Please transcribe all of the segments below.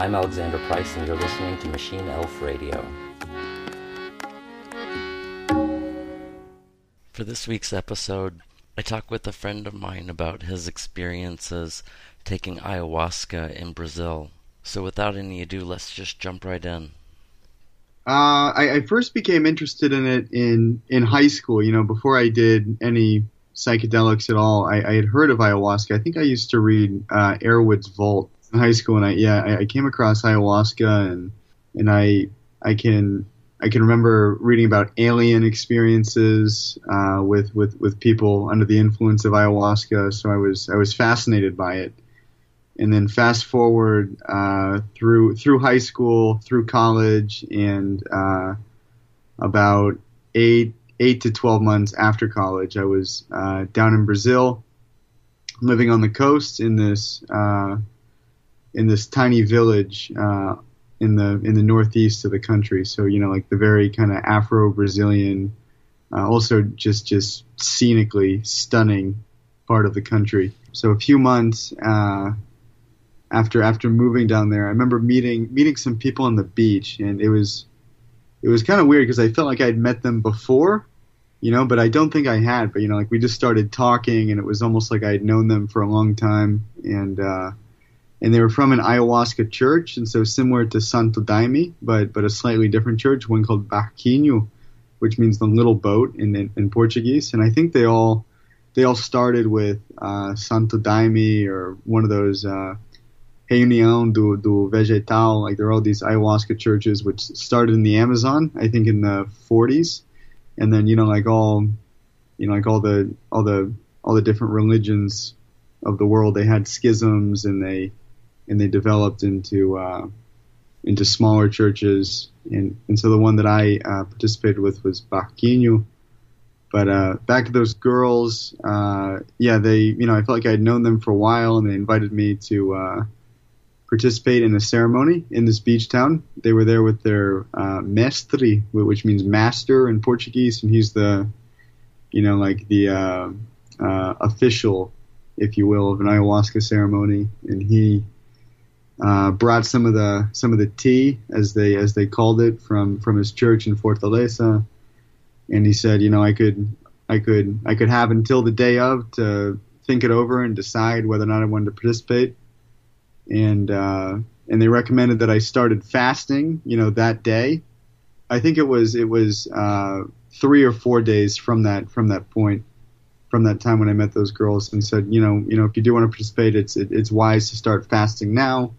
I'm Alexander Price, and you're listening to Machine Elf Radio. For this week's episode, I talk with a friend of mine about his experiences taking ayahuasca in Brazil. So, without any ado, let's just jump right in. Uh, I, I, first became interested in it in in high school. You know, before I did any psychedelics at all, I, I had heard of ayahuasca. I think I used to read uh, Erowid's Vault in high school, and I yeah, I, I came across ayahuasca, and and I I can I can remember reading about alien experiences uh, with with with people under the influence of ayahuasca. So I was I was fascinated by it. And then fast forward uh, through through high school, through college, and uh, about eight eight to twelve months after college, I was uh, down in Brazil, living on the coast in this uh, in this tiny village uh, in the in the northeast of the country. So you know, like the very kind of Afro-Brazilian, uh, also just just scenically stunning part of the country. So a few months uh, after after moving down there, I remember meeting meeting some people on the beach, and it was it was kind of weird because I felt like I'd met them before, you know, but I don't think I had. But you know, like we just started talking, and it was almost like I'd known them for a long time, and uh, and they were from an ayahuasca church, and so similar to Santo Daime, but but a slightly different church, one called Barquinho, which means the little boat in, in, in Portuguese. And I think they all they all started with uh, Santo Daime or one of those uh, Reunião do, do Vegetal. Like there are all these ayahuasca churches which started in the Amazon, I think in the 40s, and then you know like all you know like all the all the all the different religions of the world, they had schisms and they and they developed into uh, into smaller churches. And, and so the one that I uh, participated with was Barquinho. But uh, back to those girls, uh, yeah, they, you know, I felt like I'd known them for a while, and they invited me to uh, participate in a ceremony in this beach town. They were there with their uh, mestre, which means master in Portuguese, and he's the, you know, like the official, if you will, of an ayahuasca ceremony, and he uh, brought some of the some of the tea as they as they called it from from his church in Fortaleza, and he said, you know, I could I could I could have until the day of to think it over and decide whether or not I wanted to participate, and uh, and they recommended that I started fasting, you know, that day. I think it was it was uh, three or four days from that from that point from that time when I met those girls and said, you know, you know, if you do want to participate, it's it, it's wise to start fasting now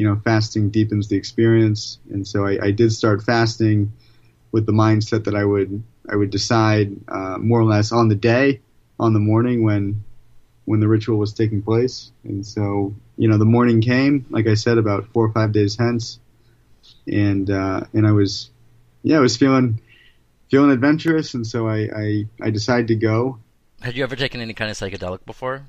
you know, fasting deepens the experience, and so I, I did start fasting with the mindset that I would I would decide uh, more or less on the day, on the morning when when the ritual was taking place. And so, you know, the morning came, like I said, about four or five days hence, and uh, and I was, yeah, I was feeling feeling adventurous, and so I I, I decided to go. Had you ever taken any kind of psychedelic before?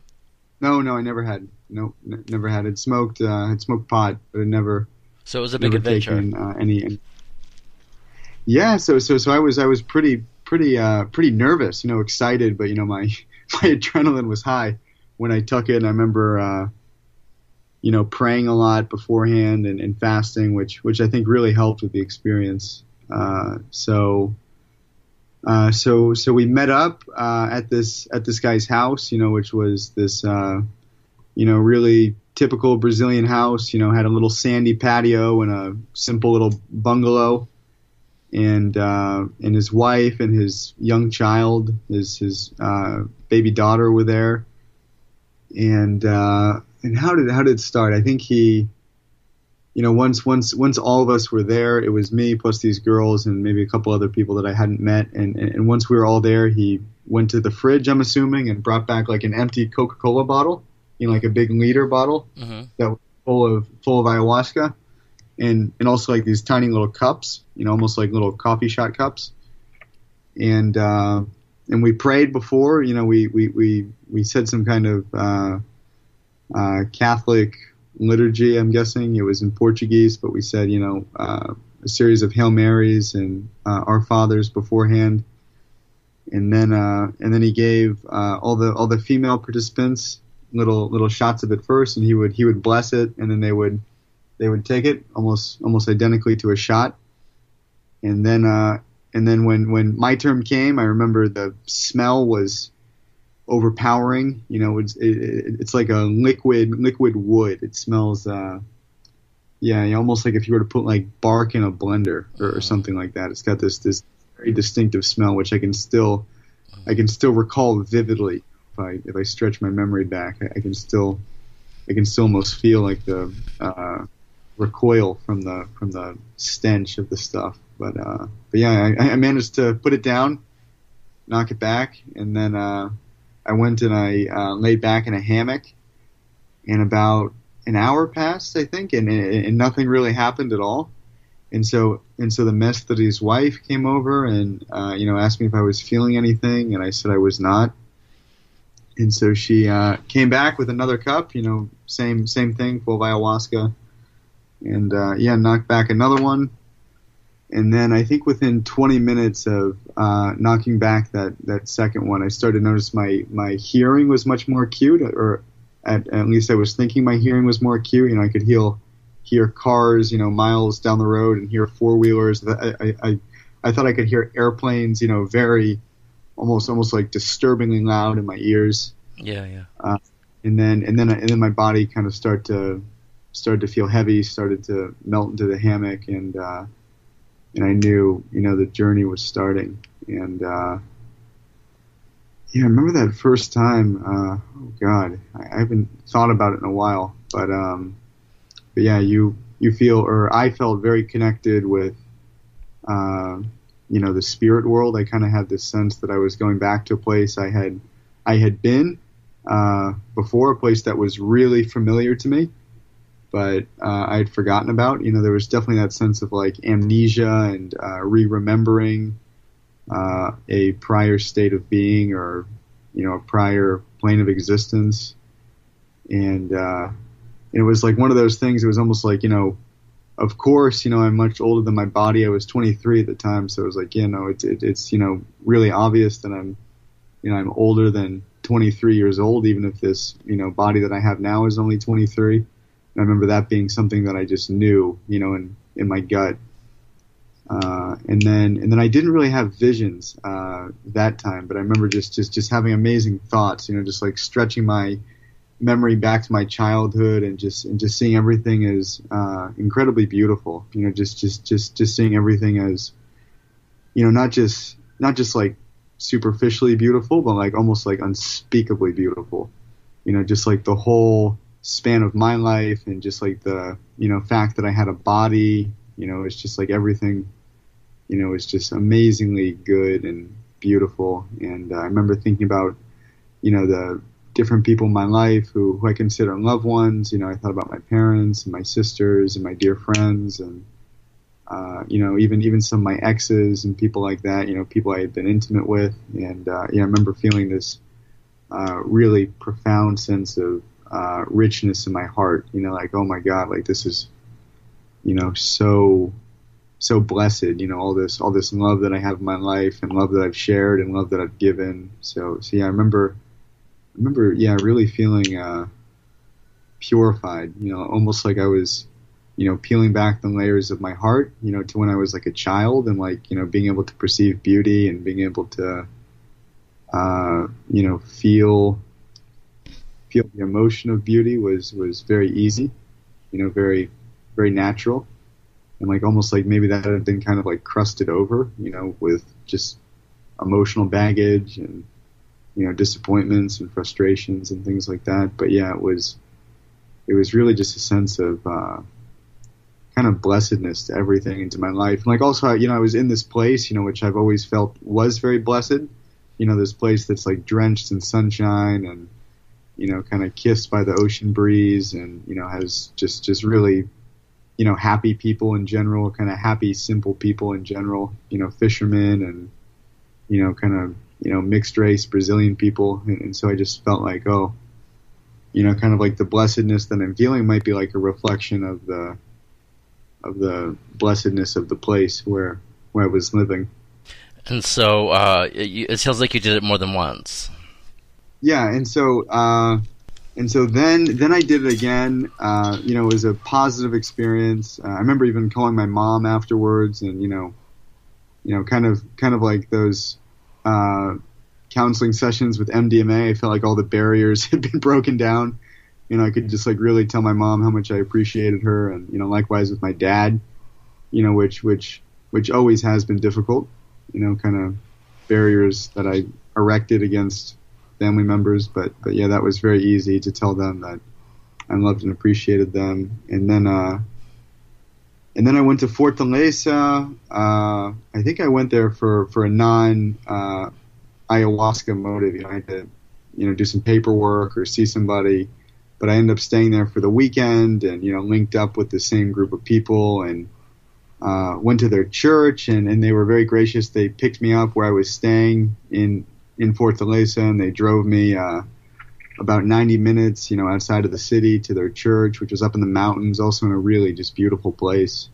No, no, I never had. No, n- never had. It smoked. Uh, had smoked pot, but it never. So it was a big adventure. Taken, uh, any, any. Yeah, so so so I was I was pretty pretty uh, pretty nervous, you know, excited, but you know my my adrenaline was high when I took it. And I remember, uh, you know, praying a lot beforehand and, and fasting, which which I think really helped with the experience. Uh, so uh, so so we met up uh, at this at this guy's house, you know, which was this uh, you know really typical Brazilian house. You know, had a little sandy patio and a simple little bungalow, and uh, and his wife and his young child, his his uh, baby daughter were there, and uh, and how did how did it start? I think he you know, once once once all of us were there, it was me plus these girls and maybe a couple other people that I hadn't met. And and once we were all there, he went to the fridge, I'm assuming, and brought back like an empty Coca-Cola bottle, know, like a big liter bottle mm-hmm. that was full of full of ayahuasca, and and also like these tiny little cups, you know, almost like little coffee shot cups. And uh, and we prayed before, you know, we we we we said some kind of uh, uh, Catholic liturgy. I'm guessing it was in Portuguese, but we said, you know, uh, a series of Hail Marys and uh, Our Fathers beforehand, and then uh, and then he gave uh, all the all the female participants little little shots of it first, and he would he would bless it, and then they would they would take it almost almost identically to a shot, and then uh, and then when when my term came, I remember the smell was overpowering. You know, it's it, it's like a liquid liquid wood. It smells. Uh, yeah, almost like if you were to put like bark in a blender or, or something like that. It's got this this very distinctive smell, which I can still I can still recall vividly if I if I stretch my memory back. I, I can still I can still almost feel like the uh, recoil from the from the stench of the stuff. But uh, but yeah, I, I managed to put it down, knock it back, and then uh, I went and I uh, laid back in a hammock, and about an hour passed, I think, and, and nothing really happened at all. And so and so the Mestre's wife came over and uh, you know asked me if I was feeling anything, and I said I was not. And so she uh, came back with another cup, you know, same same thing, full of ayahuasca, and uh, yeah, knocked back another one. And then I think within 20 minutes of uh, knocking back that, that second one, I started to notice my, my hearing was much more acute, or at, at least I was thinking my hearing was more acute. You know, I could hear hear cars, you know, miles down the road, and hear four wheelers. I, I, I, I thought I could hear airplanes, you know, very almost almost like disturbingly loud in my ears. Yeah, yeah. Uh, and then and then and then my body kind of start to started to feel heavy, started to melt into the hammock, and uh, and I knew you know the journey was starting. And uh, yeah, I remember that first time. Uh, oh God, I, I haven't thought about it in a while, but um, but yeah, you you feel or I felt very connected with. Uh, you know the spirit world. I kind of had this sense that I was going back to a place I had I had been uh, before, a place that was really familiar to me, but uh, I had forgotten about. You know, there was definitely that sense of like amnesia and uh, re-remembering uh, a prior state of being or you know a prior plane of existence, and uh, it was like one of those things. It was almost like you know of course, you know, I'm much older than my body. I was 23 at the time, so it was like, you know, it's it, it's you know really obvious that I'm, you know, I'm older than 23 years old, even if this you know body that I have now is only 23. And I remember that being something that I just knew, you know, in in my gut. Uh, and then and then I didn't really have visions uh, that time, but I remember just just just having amazing thoughts, you know, just like stretching my memory back to my childhood and just and just seeing everything as uh, incredibly beautiful. You know, just just just just seeing everything as you know not just not just like superficially beautiful, but like almost like unspeakably beautiful. You know, just like the whole span of my life and just like the you know fact that I had a body. You know, it's just like everything. You know, it's just amazingly good and beautiful. And uh, I remember thinking about you know the different people in my life who, who I consider loved ones. You know, I thought about my parents and my sisters and my dear friends and uh, you know even even some of my exes and people like that. You know, people I had been intimate with, and uh, yeah, I remember feeling this uh, really profound sense of uh, richness in my heart. You know, like oh my God, like this is you know so so blessed. You know, all this all this love that I have in my life and love that I've shared and love that I've given. So so yeah, I remember remember, yeah, really feeling uh, purified. You know, almost like I was, you know, peeling back the layers of my heart. You know, to when I was like a child, and like you know, being able to perceive beauty and being able to, uh, you know, feel feel the emotion of beauty was was very easy. You know, very very natural, and like almost like maybe that had been kind of like crusted over. You know, with just emotional baggage and you know disappointments and frustrations and things like that. But yeah, it was it was really just a sense of uh, kind of blessedness to everything into my life. And like also, you know, I was in this place, you know, which I've always felt was very blessed. You know, this place that's like drenched in sunshine and you know, kind of kissed by the ocean breeze, and you know, has just just really you know happy people in general, kind of happy, simple people in general. You know, fishermen and you know, kind of you know, mixed race Brazilian people, and, and so I just felt like, oh, you know, kind of like the blessedness that I'm feeling might be like a reflection of the of the blessedness of the place where where I was living. And so uh, it, it sounds like you did it more than once. Yeah, and so uh, and so then then I did it again. Uh, you know, it was a positive experience. Uh, I remember even calling my mom afterwards, and you know, you know, kind of kind of like those uh, counseling sessions with MDMA. I felt like all the barriers had been broken down. You know, I could just like really tell my mom how much I appreciated her, and you know, likewise with my dad. You know, which which which always has been difficult. You know, kind of barriers that I erected against family members, but but yeah, that was very easy to tell them that I loved and appreciated them. And then uh, and then I went to Fortaleza. Uh, I think I went there for for a non uh, ayahuasca motive. You know, I had to you know do some paperwork or see somebody, but I ended up staying there for the weekend and you know linked up with the same group of people and. Uh, went to their church and, and they were very gracious. They picked me up where I was staying in in Fortaleza, and they drove me uh, about 90 minutes, you know, outside of the city to their church, which was up in the mountains, also in a really just beautiful place.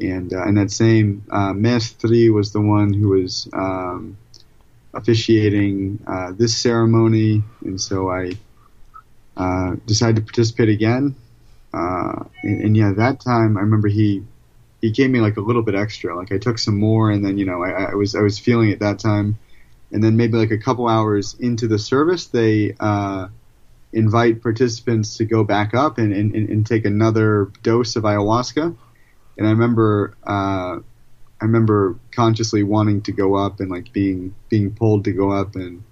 And uh, and that same uh, Mestre was the one who was um, officiating uh, this ceremony, and so I uh, decided to participate again. Uh, and, and yeah, that time I remember he he gave me like a little bit extra. Like I took some more, and then you know I, I was I was feeling it that time and then maybe like a couple hours into the service, they uh, invite participants to go back up and, and, and, take another dose of ayahuasca. And I remember, uh, I remember consciously wanting to go up and like being being pulled to go up and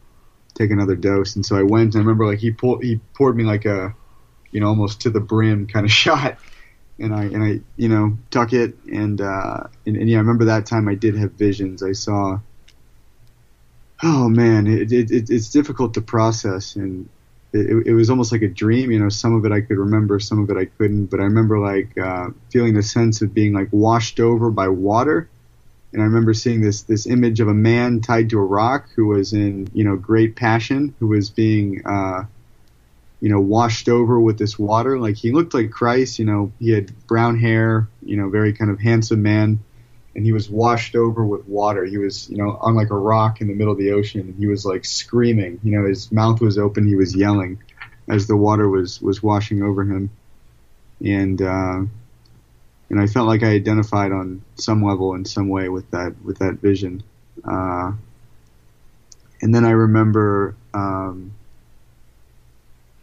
take another dose. And so I went. And I remember like he pulled he poured me like a, you know, almost to the brim kind of shot. And I and I you know tuck it and uh, and, and yeah I remember that time I did have visions. I saw oh man, it, it, it, it's difficult to process, and it, it, was almost like a dream. You know, some of it I could remember, some of it I couldn't. But I remember like uh, feeling the sense of being like washed over by water, and I remember seeing this this image of a man tied to a rock who was in you know great passion, who was being uh, you know washed over with this water. Like he looked like Christ. You know, he had brown hair. You know, very kind of handsome man and he was washed over with water. He was, you know, on like a rock in the middle of the ocean, and he was like screaming. You know, his mouth was open. He was yelling as the water was was washing over him, and uh, and I felt like I identified on some level in some way with that with that vision. Uh, and then I remember, um,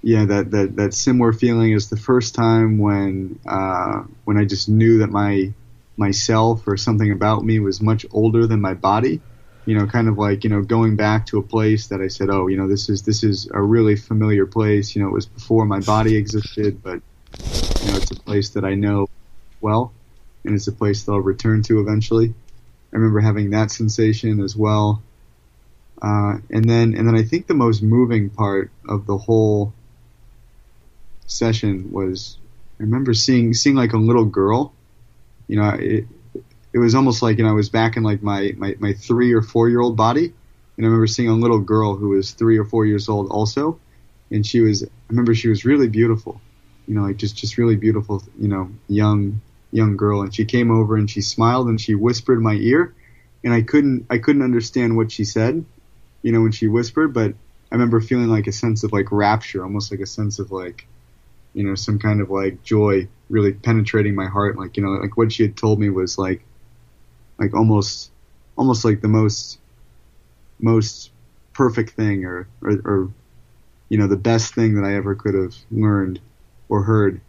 yeah, that, that that similar feeling is the first time when uh, when I just knew that my myself or something about me was much older than my body. You know, kind of like you know going back to a place that I said, oh, you know, this is this is a really familiar place. You know, it was before my body existed, but you know, it's a place that I know well, and it's a place that I'll return to eventually. I remember having that sensation as well. Uh, and then, and then I think the most moving part of the whole session was I remember seeing seeing like a little girl you know, it, it was almost like, you know, I was back in like my, my, my three or four year old body. And I remember seeing a little girl who was three or four years old also. And she was, I remember she was really beautiful, you know, like just, just really beautiful, you know, young, young girl. And she came over and she smiled and she whispered in my ear. And I couldn't, I couldn't understand what she said, you know, when she whispered, but I remember feeling like a sense of like rapture, almost like a sense of like, you know, some kind of like joy really penetrating my heart. Like, you know, like what she had told me was like, like almost, almost like the most, most perfect thing or, or, or you know, the best thing that I ever could have learned or heard.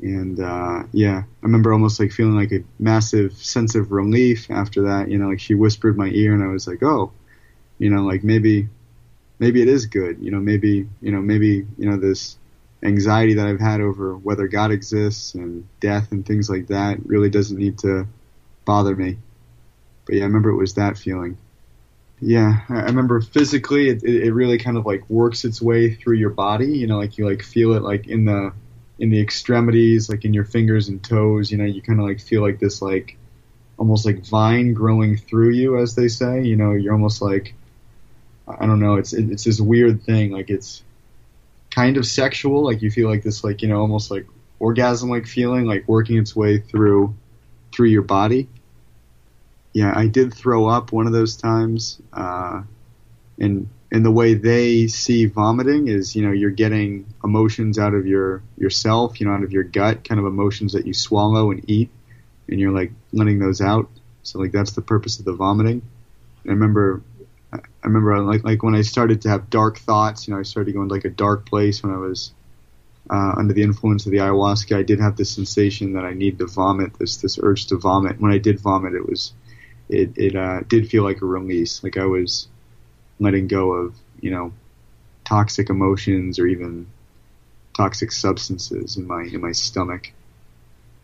And, uh, yeah, I remember almost like feeling like a massive sense of relief after that, you know, like she whispered my ear and I was like, oh, you know, like maybe, maybe it is good, you know, maybe, you know, maybe, you know, this, anxiety that I've had over whether God exists and death and things like that really doesn't need to bother me. But yeah, I remember it was that feeling. Yeah, I remember physically it, it really kind of like works its way through your body. You know, like you like feel it like in the in the extremities, like in your fingers and toes. You know, you kind of like feel like this like almost like vine growing through you, as they say. You know, you're almost like I don't know. It's it's this weird thing. Like it's kind of sexual. Like you feel like this, like you know, almost like orgasm like feeling, like working its way through through your body. Yeah, I did throw up one of those times. Uh, and and the way they see vomiting is you know you're getting emotions out of your yourself you know out of your gut kind of emotions that you swallow and eat and you're like letting those out so like that's the purpose of the vomiting and i remember i remember like like when i started to have dark thoughts you know i started going to like a dark place when i was uh, under the influence of the ayahuasca i did have this sensation that i need to vomit this this urge to vomit when i did vomit it was it it uh, did feel like a release like i was letting go of you know toxic emotions or even toxic substances in my in my stomach.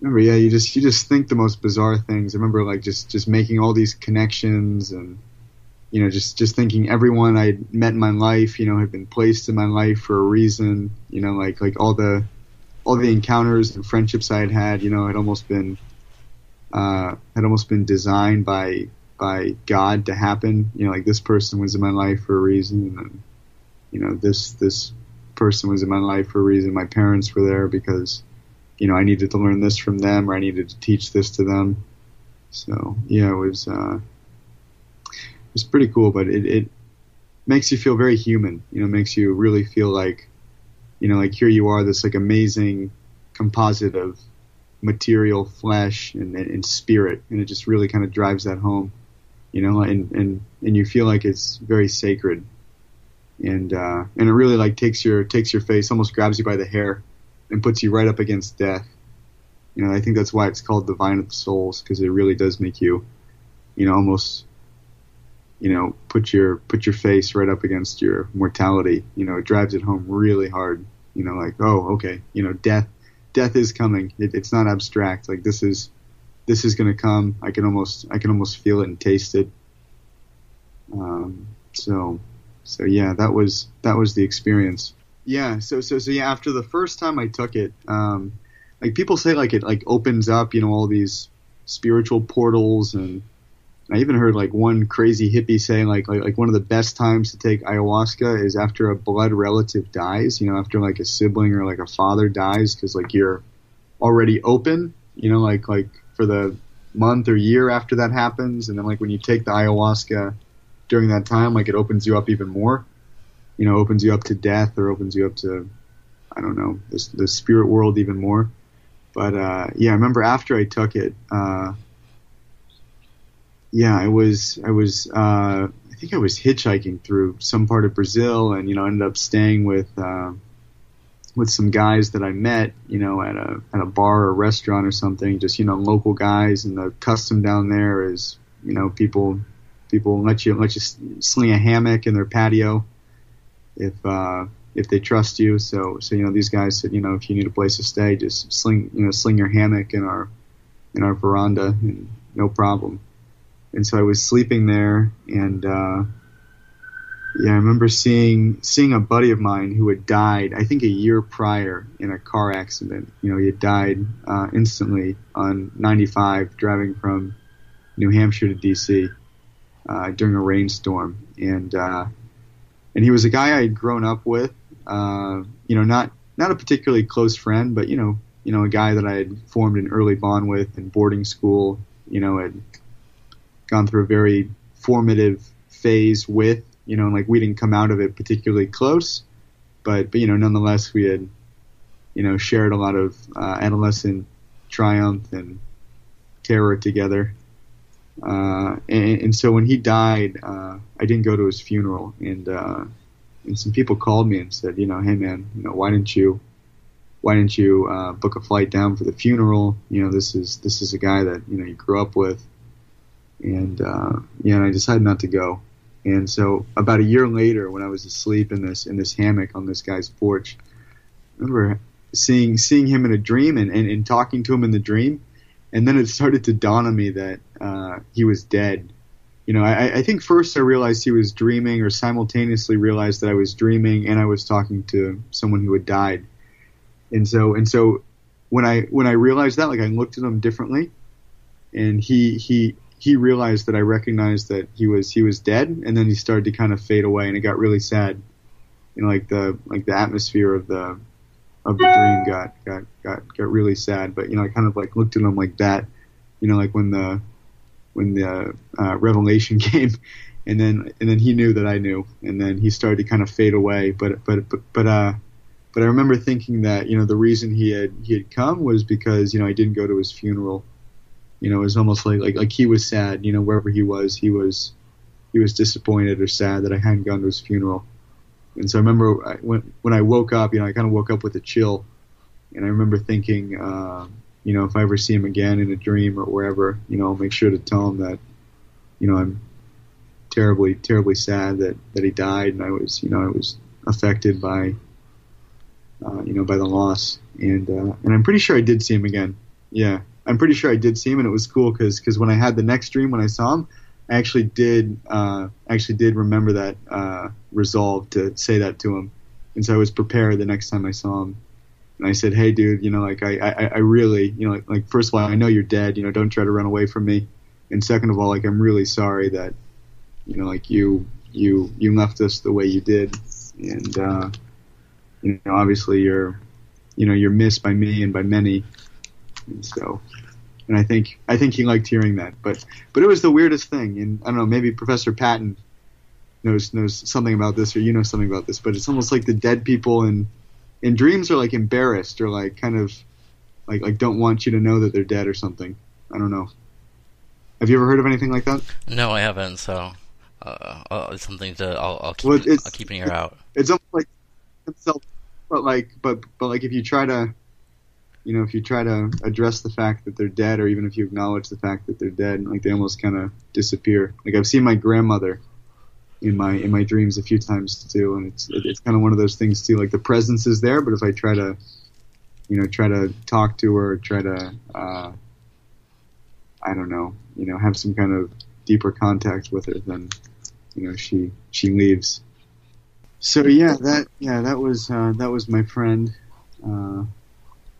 Remember, yeah, you just you just think the most bizarre things. I remember like just just making all these connections and you know just just thinking everyone I met in my life, you know, had been placed in my life for a reason. You know, like like all the all the encounters and friendships I had had, you know, had almost been uh, had almost been designed by by God to happen. You know, like this person was in my life for a reason, and you know, this this person was in my life for a reason. My parents were there because you know I needed to learn this from them, or I needed to teach this to them. So yeah, it was uh, it was pretty cool, but it, it makes you feel very human. You know, makes you really feel like you know, like here you are, this like amazing composite of material, flesh, and, and spirit, and it just really kind of drives that home you know, and and and you feel like it's very sacred, and uh, and it really like takes your takes your face, almost grabs you by the hair, and puts you right up against death. You know, I think that's why it's called the vine of the souls because it really does make you, you know, almost, you know, put your put your face right up against your mortality. You know, it drives it home really hard. You know, like oh, okay, you know, death death is coming. It, it's not abstract. Like this is this is going to come. I can almost I can almost feel it and taste it. Um, so so yeah, that was that was the experience. Yeah. So so so yeah. After the first time I took it, um, like people say, like it like opens up, you know, all these spiritual portals, and I even heard like one crazy hippie saying like like like one of the best times to take ayahuasca is after a blood relative dies. You know, after like a sibling or like a father dies, because like you're already open. You know, like like for the month or year after that happens, and then like when you take the ayahuasca during that time, like it opens you up even more. You know, opens you up to death or opens you up to I don't know the, the spirit world even more. But uh, yeah, I remember after I took it, uh, yeah, I was I was uh, I think I was hitchhiking through some part of Brazil, and you know ended up staying with uh, with some guys that I met, you know, at a at a bar or restaurant or something, just you know, local guys. And the custom down there is, you know, people people let you let you sling a hammock in their patio if uh, if they trust you. So so you know, these guys said, you know, if you need a place to stay, just sling you know sling your hammock in our in our veranda, and no problem. And so I was sleeping there, and uh, yeah, I remember seeing seeing a buddy of mine who had died. I think a year prior in a car accident. You know, he had died uh, instantly on 95 driving from New Hampshire to DC uh, during a rainstorm, and uh, and he was a guy I had grown up with. Uh, you know, not not a particularly close friend, but you know, you know, a guy that I had formed an early bond with in boarding school. You know, gone through a very formative phase with you know, like we didn't come out of it particularly close, but, but you know, nonetheless, we had, you know, shared a lot of uh, adolescent triumph and terror together. Uh, and, and, so when he died, uh, I didn't go to his funeral, and uh, and some people called me and said, you know, hey man, you know, why didn't you, why didn't you uh, book a flight down for the funeral? You know, this is this is a guy that you know you grew up with, and uh, yeah, and I decided not to go. And so about a year later, when I was asleep in this in this hammock on this guy's porch, I remember seeing seeing him in a dream and, and, and talking to him in the dream, and then it started to dawn on me that uh, he was dead. You know, I, I think first I realized he was dreaming, or simultaneously realized that I was dreaming and I was talking to someone who had died. And so and so when I when I realized that, like I looked at him differently, and he he he realized that I recognized that he was he was dead, and then he started to kind of fade away, and it got really sad. You know, like the like the atmosphere of the of the dream got got got got really sad. But you know, I kind of like looked at him like that. You know, like when the when the uh, revelation came, and then and then he knew that I knew, and then he started to kind of fade away. But but but but uh, but I remember thinking that you know the reason he had he had come was because you know I didn't go to his funeral. You know, it was almost like like like he was sad. You know, wherever he was, he was he was disappointed or sad that I hadn't gone to his funeral. And so I remember I, when when I woke up, you know, I kind of woke up with a chill, and I remember thinking, uh, you know, if I ever see him again in a dream or wherever, you know, I'll make sure to tell him that, you know, I'm terribly, terribly sad that that he died, and I was, you know, I was affected by, uh, you know, by the loss, and uh, and I'm pretty sure I did see him again. Yeah, I'm pretty sure I did see him, and it was cool because because when I had the next dream when I saw him, I actually did uh, actually did remember that uh, resolve to say that to him, and so I was prepared the next time I saw him. And I said, "Hey, dude, you know, like I, I, I really, you know, like, like first of all, I know you're dead. You know, don't try to run away from me. And second of all, like I'm really sorry that, you know, like you, you, you left us the way you did. And uh, you know, obviously you're, you know, you're missed by me and by many. And so, and I think I think he liked hearing that. But but it was the weirdest thing, and I don't know, maybe Professor Patton knows knows something about this, or you know something about this. But it's almost like the dead people in in dreams are like embarrassed or like kind of like like don't want you to know that they're dead or something. I don't know. Have you ever heard of anything like that? No, I haven't. So uh, uh, it's something to I'll, I'll keep Well, I'll keep an ear out. It's almost like but like but but like if you try to, you know, if you try to address the fact that they're dead, or even if you acknowledge the fact that they're dead, like they almost kind of disappear. Like I've seen my grandmother in my in my dreams a few times too, and it's it's kind of one of those things too. Like the presence is there, but if I try to, you know, try to talk to her, try to, uh, I don't know, you know, have some kind of deeper contact with her, then you know she she leaves. So yeah, that yeah that was uh, that was my friend uh,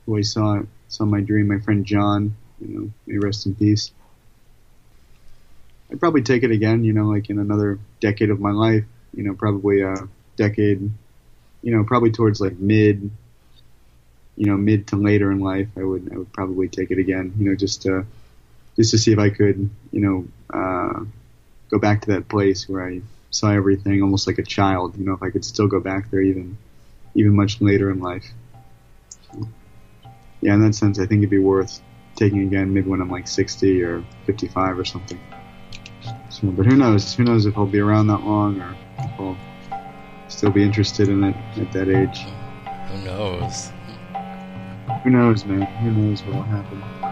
who I saw saw my dream. My friend John, you know, may rest in peace. I'd probably take it again, you know, like in another decade of my life, you know, probably a decade, you know, probably towards like mid, you know, mid to later in life. I would I would probably take it again, you know, just to just to see if I could, you know, uh, go back to that place where I saw everything almost like a child. You know, if I could still go back there even even much later in life. Yeah, in that sense, I think it'd be worth taking again, maybe when I'm like 60 or 55 or something. So, but who knows? Who knows if I'll be around that long or if I'll still be interested in it at that age. Who knows? Who knows, man? Who knows what will happen?